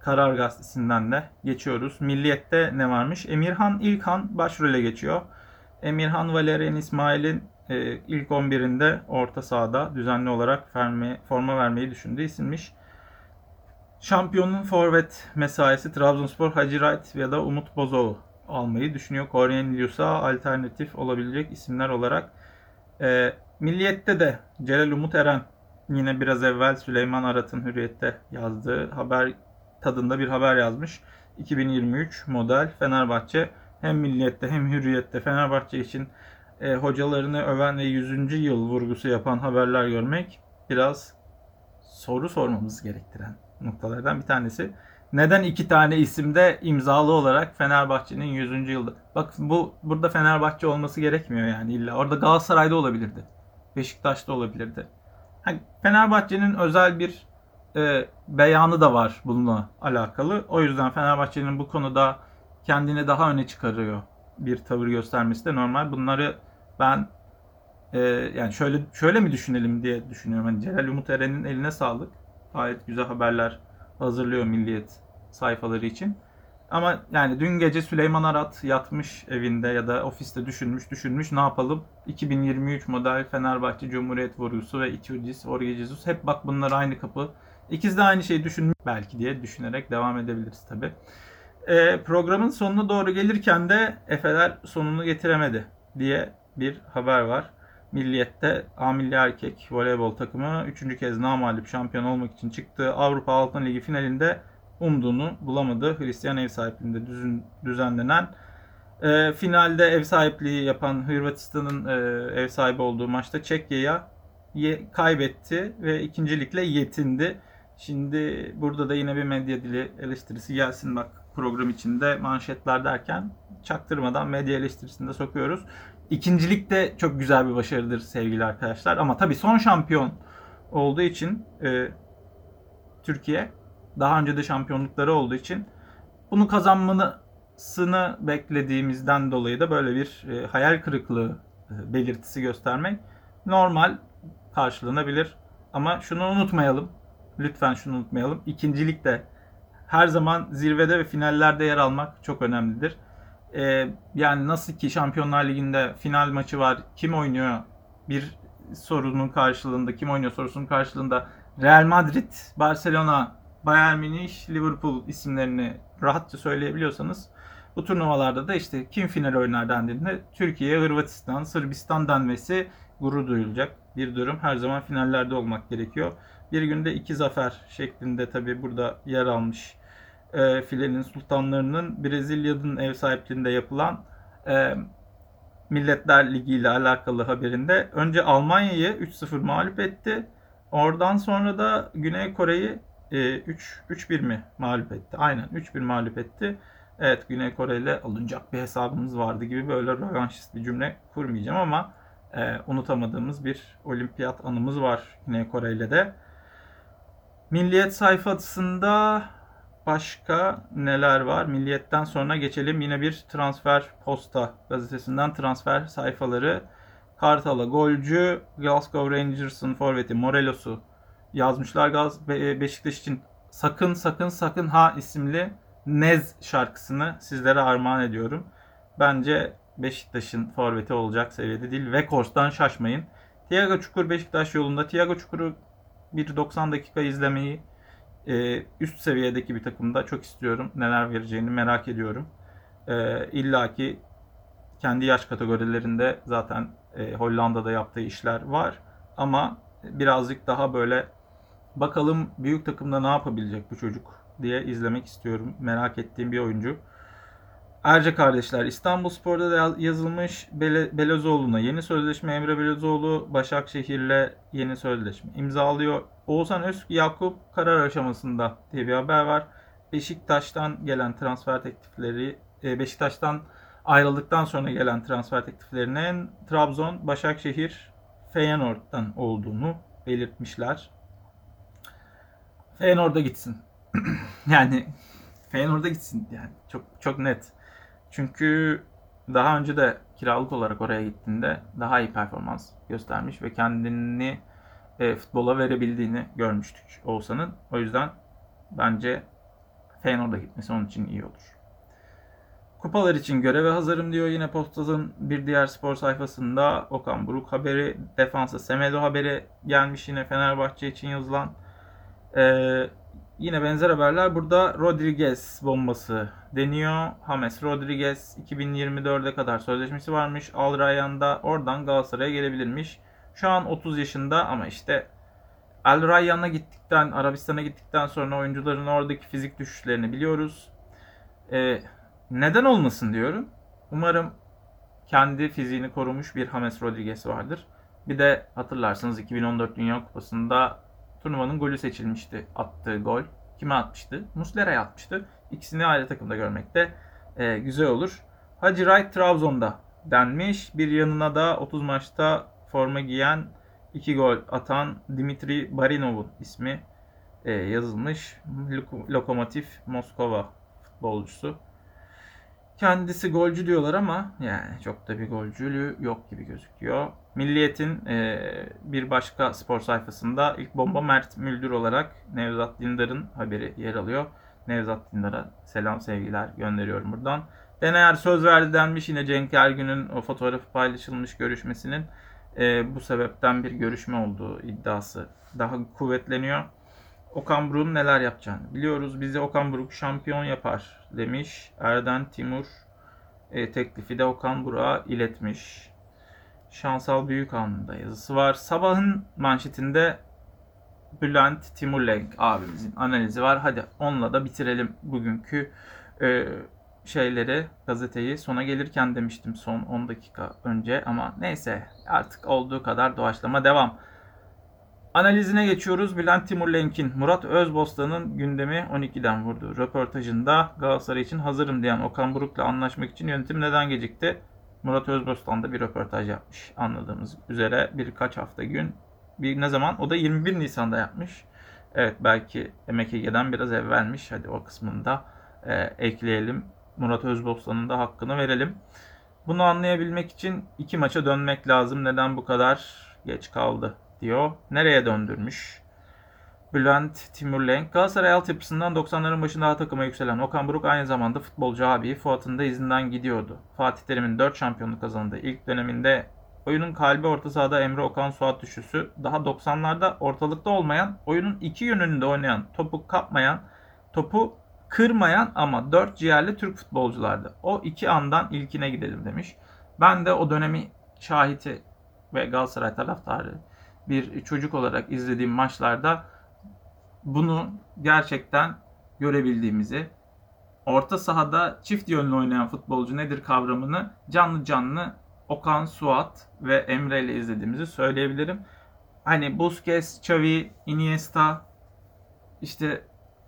Karar Gazetesi'nden de geçiyoruz. Milliyet'te ne varmış? Emirhan İlkan başrole geçiyor. Emirhan Valerian İsmail'in e, ilk 11'inde orta sahada düzenli olarak forma vermeyi düşündüğü isimmiş. Şampiyonun forvet mesaisi Trabzonspor Hacı Wright ya da Umut Bozoğlu almayı düşünüyor. Cornelius'a alternatif olabilecek isimler olarak. E, Milliyet'te de Celal Umut Eren yine biraz evvel Süleyman Arat'ın Hürriyet'te yazdığı haber tadında bir haber yazmış. 2023 model Fenerbahçe hem Milliyet'te hem Hürriyet'te Fenerbahçe için e, hocalarını öven ve 100. yıl vurgusu yapan haberler görmek biraz soru sormamız gerektiren noktalardan bir tanesi. Neden iki tane isimde imzalı olarak Fenerbahçe'nin 100. yılda? Bak bu burada Fenerbahçe olması gerekmiyor yani illa. Orada Galatasaray'da olabilirdi. Beşiktaş'ta olabilirdi. Hani Fenerbahçe'nin özel bir e, beyanı da var bununla alakalı. O yüzden Fenerbahçe'nin bu konuda kendini daha öne çıkarıyor bir tavır göstermesi de normal. Bunları ben e, yani şöyle şöyle mi düşünelim diye düşünüyorum. Hani Celal Umut Eren'in eline sağlık. Gayet güzel haberler hazırlıyor Milliyet sayfaları için. Ama yani dün gece Süleyman Arat yatmış evinde ya da ofiste düşünmüş düşünmüş ne yapalım? 2023 model Fenerbahçe Cumhuriyet vurgusu ve Itiudis, Orge Jesus hep bak bunlar aynı kapı. İkiz de aynı şeyi düşünmüş belki diye düşünerek devam edebiliriz tabi. E, programın sonuna doğru gelirken de Efeler sonunu getiremedi diye bir haber var. Milliyet'te A Milli Erkek voleybol takımı 3. kez namalip şampiyon olmak için çıktığı Avrupa Altın Ligi finalinde umduğunu bulamadı. Hristiyan ev sahipliğinde düzün, düzenlenen e, finalde ev sahipliği yapan Hırvatistan'ın e, ev sahibi olduğu maçta Çekya'ya kaybetti ve ikincilikle yetindi. Şimdi burada da yine bir medya dili eleştirisi gelsin bak program içinde manşetler derken çaktırmadan medya eleştirisinde sokuyoruz. İkincilik de çok güzel bir başarıdır sevgili arkadaşlar. Ama tabii son şampiyon olduğu için e, Türkiye daha önce de şampiyonlukları olduğu için bunu kazanmasını beklediğimizden dolayı da böyle bir e, hayal kırıklığı e, belirtisi göstermek normal karşılanabilir. Ama şunu unutmayalım. Lütfen şunu unutmayalım. İkincilik de her zaman zirvede ve finallerde yer almak çok önemlidir. Ee, yani nasıl ki Şampiyonlar Ligi'nde final maçı var, kim oynuyor bir sorunun karşılığında, kim oynuyor sorusunun karşılığında Real Madrid, Barcelona, Bayern Münih, Liverpool isimlerini rahatça söyleyebiliyorsanız bu turnuvalarda da işte kim final oynar dendiğinde Türkiye, Hırvatistan, Sırbistan denmesi gurur duyulacak bir durum. Her zaman finallerde olmak gerekiyor. Bir günde iki zafer şeklinde tabi burada yer almış e, filenin sultanlarının Brezilya'nın ev sahipliğinde yapılan e, Milletler Ligi ile alakalı haberinde önce Almanya'yı 3-0 mağlup etti. Oradan sonra da Güney Kore'yi e, 3 3-1 mi mağlup etti? Aynen 3-1 mağlup etti. Evet Güney Kore ile alınacak bir hesabımız vardı gibi böyle rövanşist bir cümle kurmayacağım ama e, unutamadığımız bir olimpiyat anımız var Güney Kore ile de. Milliyet sayfasında başka neler var? Milliyetten sonra geçelim yine bir transfer posta gazetesinden transfer sayfaları. Kartal'a golcü, Glasgow Rangers'ın forveti Morelos'u yazmışlar Gaz Beşiktaş için. Sakın sakın sakın ha isimli Nez şarkısını sizlere armağan ediyorum. Bence Beşiktaş'ın forveti olacak seviyede değil. Vekors'tan şaşmayın. Tiago Çukur Beşiktaş yolunda. Tiago Çukur'u bir 90 dakika izlemeyi e, üst seviyedeki bir takımda çok istiyorum. Neler vereceğini merak ediyorum. E, İlla ki kendi yaş kategorilerinde zaten e, Hollanda'da yaptığı işler var. Ama birazcık daha böyle bakalım büyük takımda ne yapabilecek bu çocuk diye izlemek istiyorum. Merak ettiğim bir oyuncu. Erce kardeşler İstanbul Spor'da da yazılmış Bele, Belezoğlu'na yeni sözleşme Emre Belezoğlu Başakşehir'le yeni sözleşme imzalıyor. Oğuzhan Öz Yakup karar aşamasında diye bir haber var. Beşiktaş'tan gelen transfer teklifleri e, Beşiktaş'tan ayrıldıktan sonra gelen transfer tekliflerinin Trabzon, Başakşehir, Feyenoord'dan olduğunu belirtmişler. Feyenoord'a gitsin. yani Feyenoord'a gitsin yani çok çok net. Çünkü daha önce de kiralık olarak oraya gittiğinde daha iyi performans göstermiş ve kendini e, futbola verebildiğini görmüştük Oğuzhan'ın. O yüzden bence Feyenoord'a gitmesi onun için iyi olur. Kupalar için göreve hazırım diyor yine Postaz'ın bir diğer spor sayfasında Okan Buruk haberi, defansa Semedo haberi gelmiş yine Fenerbahçe için yazılan. Ee, yine benzer haberler burada Rodriguez bombası deniyor. James Rodriguez 2024'e kadar sözleşmesi varmış. Al Rayyan'da oradan Galatasaray'a gelebilirmiş. Şu an 30 yaşında ama işte Al Rayyan'a gittikten, Arabistan'a gittikten sonra oyuncuların oradaki fizik düşüşlerini biliyoruz. Ee, neden olmasın diyorum. Umarım kendi fiziğini korumuş bir James Rodriguez vardır. Bir de hatırlarsınız 2014 Dünya Kupası'nda turnuvanın golü seçilmişti. Attığı gol. Kime atmıştı? Muslera'ya atmıştı. İkisini ayrı takımda görmek de e, güzel olur. Hacı Wright Trabzon'da denmiş. Bir yanına da 30 maçta forma giyen 2 gol atan Dimitri Barinov'un ismi e, yazılmış. Lokomotiv Moskova futbolcusu. Kendisi golcü diyorlar ama yani çok da bir golcülüğü yok gibi gözüküyor. Milliyet'in e, bir başka spor sayfasında ilk bomba Mert Müldür olarak Nevzat Dindar'ın haberi yer alıyor. Nevzat Dindar'a selam sevgiler gönderiyorum buradan. Deneyer söz verdi denmiş yine Cenk Ergün'ün o fotoğrafı paylaşılmış görüşmesinin e, bu sebepten bir görüşme olduğu iddiası daha kuvvetleniyor. Okan Buruk'un neler yapacağını biliyoruz. Bizi Okan Buruk şampiyon yapar demiş. Erden Timur e, teklifi de Okan Buruk'a iletmiş. Şansal Büyükan'da yazısı var. Sabahın manşetinde Bülent Timurlenk abimizin analizi var. Hadi onunla da bitirelim bugünkü e, şeyleri, gazeteyi. Sona gelirken demiştim son 10 dakika önce ama neyse artık olduğu kadar doğaçlama devam. Analizine geçiyoruz. Bülent Timurlenk'in Murat Özbostan'ın gündemi 12'den vurdu. Röportajında Galatasaray için hazırım diyen Okan Buruk'la anlaşmak için yönetim neden gecikti? Murat Özbostan da bir röportaj yapmış. Anladığımız üzere birkaç hafta gün. Bir ne zaman? O da 21 Nisan'da yapmış. Evet belki MKG'den biraz evvelmiş. Hadi o kısmında e, ekleyelim. Murat Özbostan'ın da hakkını verelim. Bunu anlayabilmek için iki maça dönmek lazım. Neden bu kadar geç kaldı diyor. Nereye döndürmüş? Bülent Timurlenk. Galatasaray altyapısından 90'ların başında takıma yükselen Okan Buruk aynı zamanda futbolcu abi Fuat'ın da izinden gidiyordu. Fatih Terim'in 4 şampiyonluk kazandığı ilk döneminde oyunun kalbi orta sahada Emre Okan Suat düşüsü daha 90'larda ortalıkta olmayan, oyunun iki yönünde oynayan, topu kapmayan, topu kırmayan ama dört ciğerli Türk futbolculardı. O iki andan ilkine gidelim demiş. Ben de o dönemi şahiti ve Galatasaray taraftarı bir çocuk olarak izlediğim maçlarda bunu gerçekten görebildiğimizi, orta sahada çift yönlü oynayan futbolcu nedir kavramını canlı canlı Okan Suat ve Emre ile izlediğimizi söyleyebilirim. Hani Busquets, Xavi, Iniesta, işte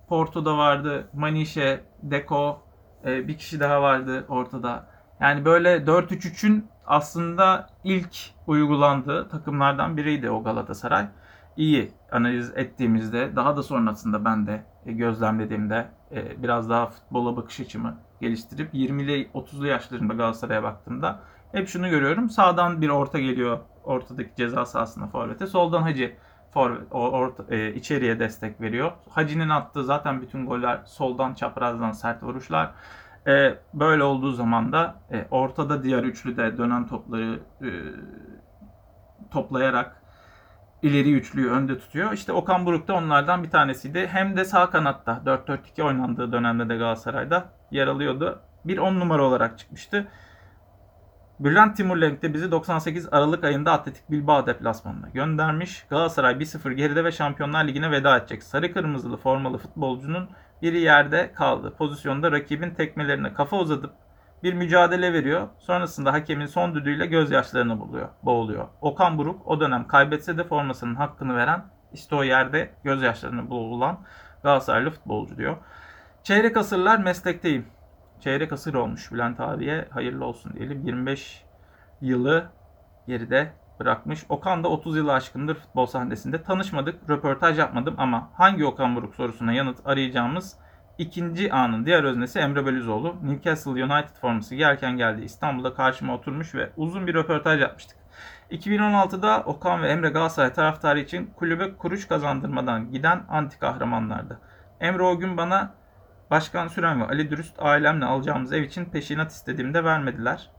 Porto'da vardı, Maniche, Deco, e, bir kişi daha vardı ortada. Yani böyle 4-3-3'ün aslında ilk uygulandığı takımlardan biriydi o Galatasaray. İyi analiz ettiğimizde daha da sonrasında ben de e, gözlemlediğimde e, biraz daha futbola bakış açımı geliştirip 20'li 30'lu yaşlarında Galatasaray'a baktığımda hep şunu görüyorum. Sağdan bir orta geliyor ortadaki ceza sahasına forvete. Soldan Hacı forvet, orta, e, içeriye destek veriyor. Hacı'nın attığı zaten bütün goller soldan çaprazdan sert vuruşlar. E, böyle olduğu zaman da e, ortada diğer üçlü de dönen topları e, toplayarak ileri üçlüyü önde tutuyor. İşte Okan Buruk da onlardan bir tanesiydi. Hem de sağ kanatta 4-4-2 oynandığı dönemde de Galatasaray'da yer alıyordu. Bir 10 numara olarak çıkmıştı. Bülent Timurlenk de bizi 98 Aralık ayında Atletik Bilbao deplasmanına göndermiş. Galatasaray 1-0 geride ve Şampiyonlar Ligi'ne veda edecek. Sarı kırmızılı formalı futbolcunun biri yerde kaldı. Pozisyonda rakibin tekmelerine kafa uzatıp bir mücadele veriyor. Sonrasında hakemin son düdüğüyle gözyaşlarını buluyor, boğuluyor. Okan Buruk o dönem kaybetse de formasının hakkını veren işte o yerde gözyaşlarını boğulan Galatasaraylı futbolcu diyor. Çeyrek asırlar meslekteyim. Çeyrek asır olmuş Bülent abiye hayırlı olsun diyelim. 25 yılı geride bırakmış. Okan da 30 yılı aşkındır futbol sahnesinde. Tanışmadık, röportaj yapmadım ama hangi Okan Buruk sorusuna yanıt arayacağımız ikinci anın diğer öznesi Emre Belüzoğlu. Newcastle United forması giyerken geldi. İstanbul'da karşıma oturmuş ve uzun bir röportaj yapmıştık. 2016'da Okan ve Emre Galatasaray taraftarı için kulübe kuruş kazandırmadan giden anti kahramanlardı. Emre o gün bana Başkan Süren ve Ali Dürüst ailemle alacağımız ev için peşinat istediğimde vermediler.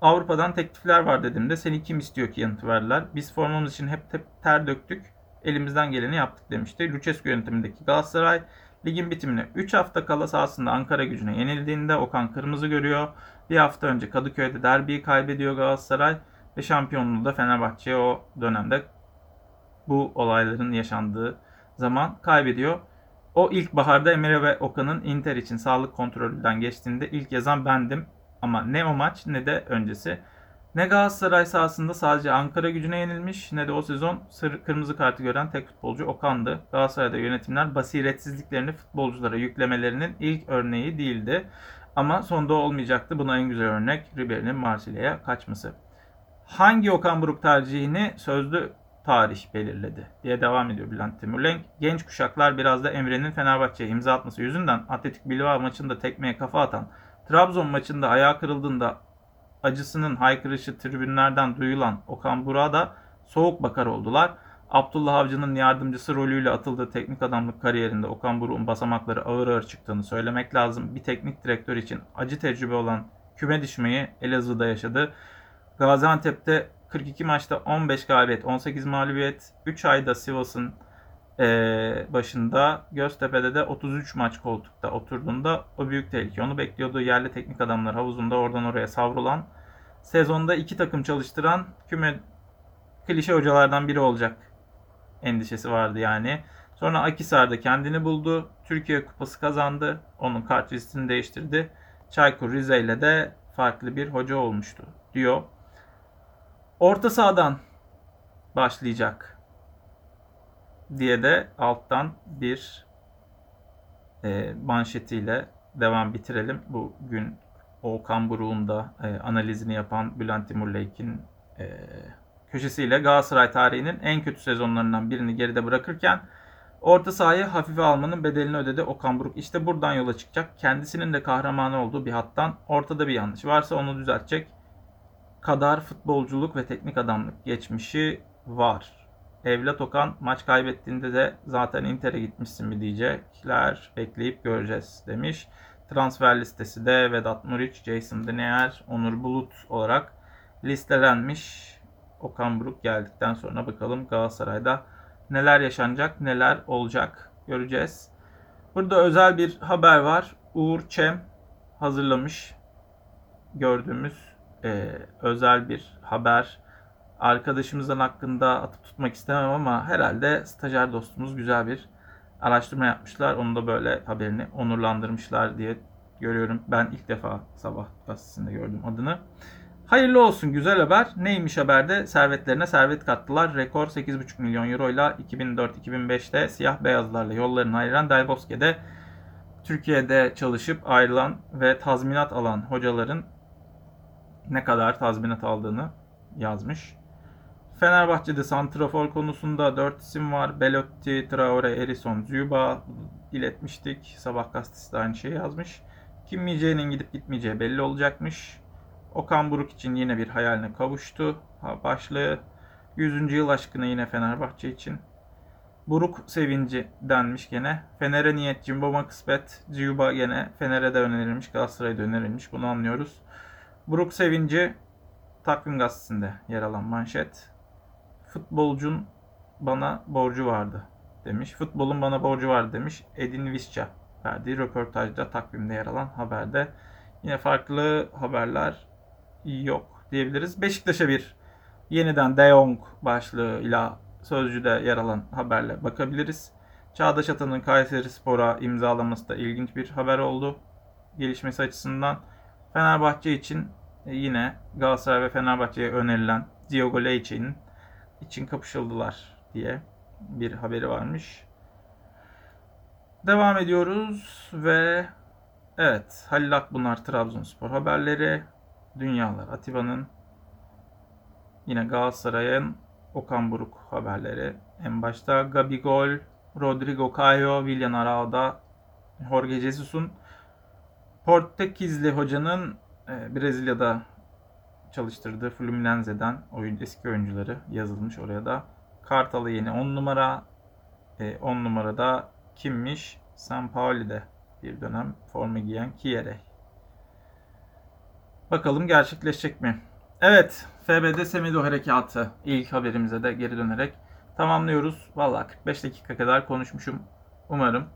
Avrupa'dan teklifler var dediğimde seni kim istiyor ki yanıtı verdiler. Biz formamız için hep ter döktük. Elimizden geleni yaptık demişti. Lucescu yönetimindeki Galatasaray ligin bitimine 3 hafta kala sahasında Ankara gücüne yenildiğinde Okan kırmızı görüyor. Bir hafta önce Kadıköy'de derbiyi kaybediyor Galatasaray ve şampiyonluğu da Fenerbahçe'ye o dönemde bu olayların yaşandığı zaman kaybediyor. O ilk baharda Emre ve Okan'ın Inter için sağlık kontrolünden geçtiğinde ilk yazan bendim. Ama ne o maç ne de öncesi. Ne Galatasaray sahasında sadece Ankara gücüne yenilmiş ne de o sezon sır, kırmızı kartı gören tek futbolcu Okan'dı. Galatasaray'da yönetimler basiretsizliklerini futbolculara yüklemelerinin ilk örneği değildi. Ama sonda olmayacaktı. Buna en güzel örnek Ribery'nin Marsilya'ya kaçması. Hangi Okan Buruk tercihini sözlü tarih belirledi diye devam ediyor Bülent Timurlenk. Genç kuşaklar biraz da Emre'nin Fenerbahçe'ye imza atması yüzünden Atletik Bilbao maçında tekmeye kafa atan, Trabzon maçında ayağı kırıldığında acısının haykırışı tribünlerden duyulan Okan Burak'a da soğuk bakar oldular. Abdullah Avcı'nın yardımcısı rolüyle atıldığı teknik adamlık kariyerinde Okan Buruk'un basamakları ağır ağır çıktığını söylemek lazım. Bir teknik direktör için acı tecrübe olan küme düşmeyi Elazığ'da yaşadı. Gaziantep'te 42 maçta 15 galibiyet, 18 mağlubiyet, 3 ayda Sivas'ın e, başında Göztepe'de de 33 maç koltukta oturduğunda o büyük tehlike. Onu bekliyordu yerli teknik adamlar havuzunda oradan oraya savrulan. Sezonda iki takım çalıştıran küme klişe hocalardan biri olacak endişesi vardı yani. Sonra Akisar'da kendini buldu. Türkiye Kupası kazandı. Onun kart değiştirdi. Çaykur Rize ile de farklı bir hoca olmuştu diyor. Orta sahadan başlayacak diye de alttan bir e, manşetiyle devam bitirelim. Bugün Okan Buruk'un da e, analizini yapan Bülent Timurleyk'in e, köşesiyle Galatasaray tarihinin en kötü sezonlarından birini geride bırakırken orta sahayı hafife almanın bedelini ödedi Okan Buruk. İşte buradan yola çıkacak. Kendisinin de kahramanı olduğu bir hattan ortada bir yanlış varsa onu düzeltecek kadar futbolculuk ve teknik adamlık geçmişi var. Evlat Okan maç kaybettiğinde de zaten Inter'e gitmişsin mi diyecekler. Bekleyip göreceğiz demiş. Transfer listesi de Vedat Muriç, Jason Denayer, Onur Bulut olarak listelenmiş. Okan Buruk geldikten sonra bakalım Galatasaray'da neler yaşanacak, neler olacak göreceğiz. Burada özel bir haber var. Uğur Çem hazırlamış gördüğümüz e, özel bir haber. Arkadaşımızın hakkında atıp tutmak istemem ama herhalde stajyer dostumuz güzel bir araştırma yapmışlar. Onu da böyle haberini onurlandırmışlar diye görüyorum. Ben ilk defa sabah gazetesinde gördüm adını. Hayırlı olsun güzel haber. Neymiş haberde? Servetlerine servet kattılar. Rekor 8,5 milyon euro ile 2004-2005'te siyah beyazlarla yollarını ayıran Del Bosque'de Türkiye'de çalışıp ayrılan ve tazminat alan hocaların ne kadar tazminat aldığını yazmış. Fenerbahçe'de santrafor konusunda 4 isim var. Belotti, Traore, Erison, Zuba iletmiştik. Sabah gazetesi de aynı şeyi yazmış. Kim Mice'nin gidip gitmeyeceği belli olacakmış. Okan Buruk için yine bir hayaline kavuştu. Başlığı 100. yıl aşkına yine Fenerbahçe için. Buruk sevinci denmiş gene. Fener'e niyet, Cimbom'a kısmet. Ciuba gene Fener'e de önerilmiş, Galatasaray'a da önerilmiş. Bunu anlıyoruz. Buruk Sevinci takvim gazetesinde yer alan manşet. Futbolcun bana borcu vardı demiş. Futbolun bana borcu vardı demiş. Edin Visca verdiği röportajda takvimde yer alan haberde. Yine farklı haberler yok diyebiliriz. Beşiktaş'a bir yeniden De Jong başlığıyla Sözcü'de yer alan haberle bakabiliriz. Çağdaş Atan'ın Kayseri Spor'a imzalaması da ilginç bir haber oldu. Gelişmesi açısından. Fenerbahçe için yine Galatasaray ve Fenerbahçe'ye önerilen Diogo Leice'nin için kapışıldılar diye bir haberi varmış. Devam ediyoruz ve evet Halil Akbunar Trabzonspor haberleri. Dünyalar Atiba'nın yine Galatasaray'ın Okan Buruk haberleri. En başta Gabigol, Rodrigo Caio, Willian Arao'da Jorge Jesus'un Portekizli hocanın e, Brezilya'da çalıştırdığı Fluminense'den oyun, eski oyuncuları yazılmış oraya da. Kartalı yeni 10 numara. 10 e, numarada kimmiş? San Pauli'de bir dönem forma giyen Kiere. Bakalım gerçekleşecek mi? Evet, FBD Semido Harekatı ilk haberimize de geri dönerek tamamlıyoruz. Valla 45 dakika kadar konuşmuşum. Umarım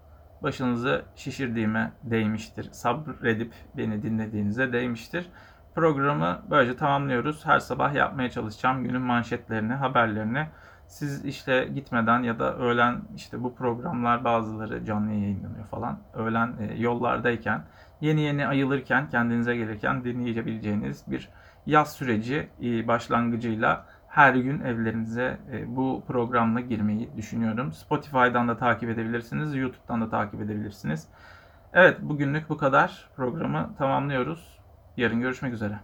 başınızı şişirdiğime değmiştir. Sabredip beni dinlediğinize değmiştir. Programı böylece tamamlıyoruz. Her sabah yapmaya çalışacağım günün manşetlerini, haberlerini. Siz işte gitmeden ya da öğlen işte bu programlar bazıları canlı yayınlanıyor falan. Öğlen e, yollardayken, yeni yeni ayılırken, kendinize gelirken dinleyebileceğiniz bir yaz süreci e, başlangıcıyla her gün evlerinize e, bu programla girmeyi düşünüyorum. Spotify'dan da takip edebilirsiniz, YouTube'dan da takip edebilirsiniz. Evet, bugünlük bu kadar. Programı tamamlıyoruz. Yarın görüşmek üzere.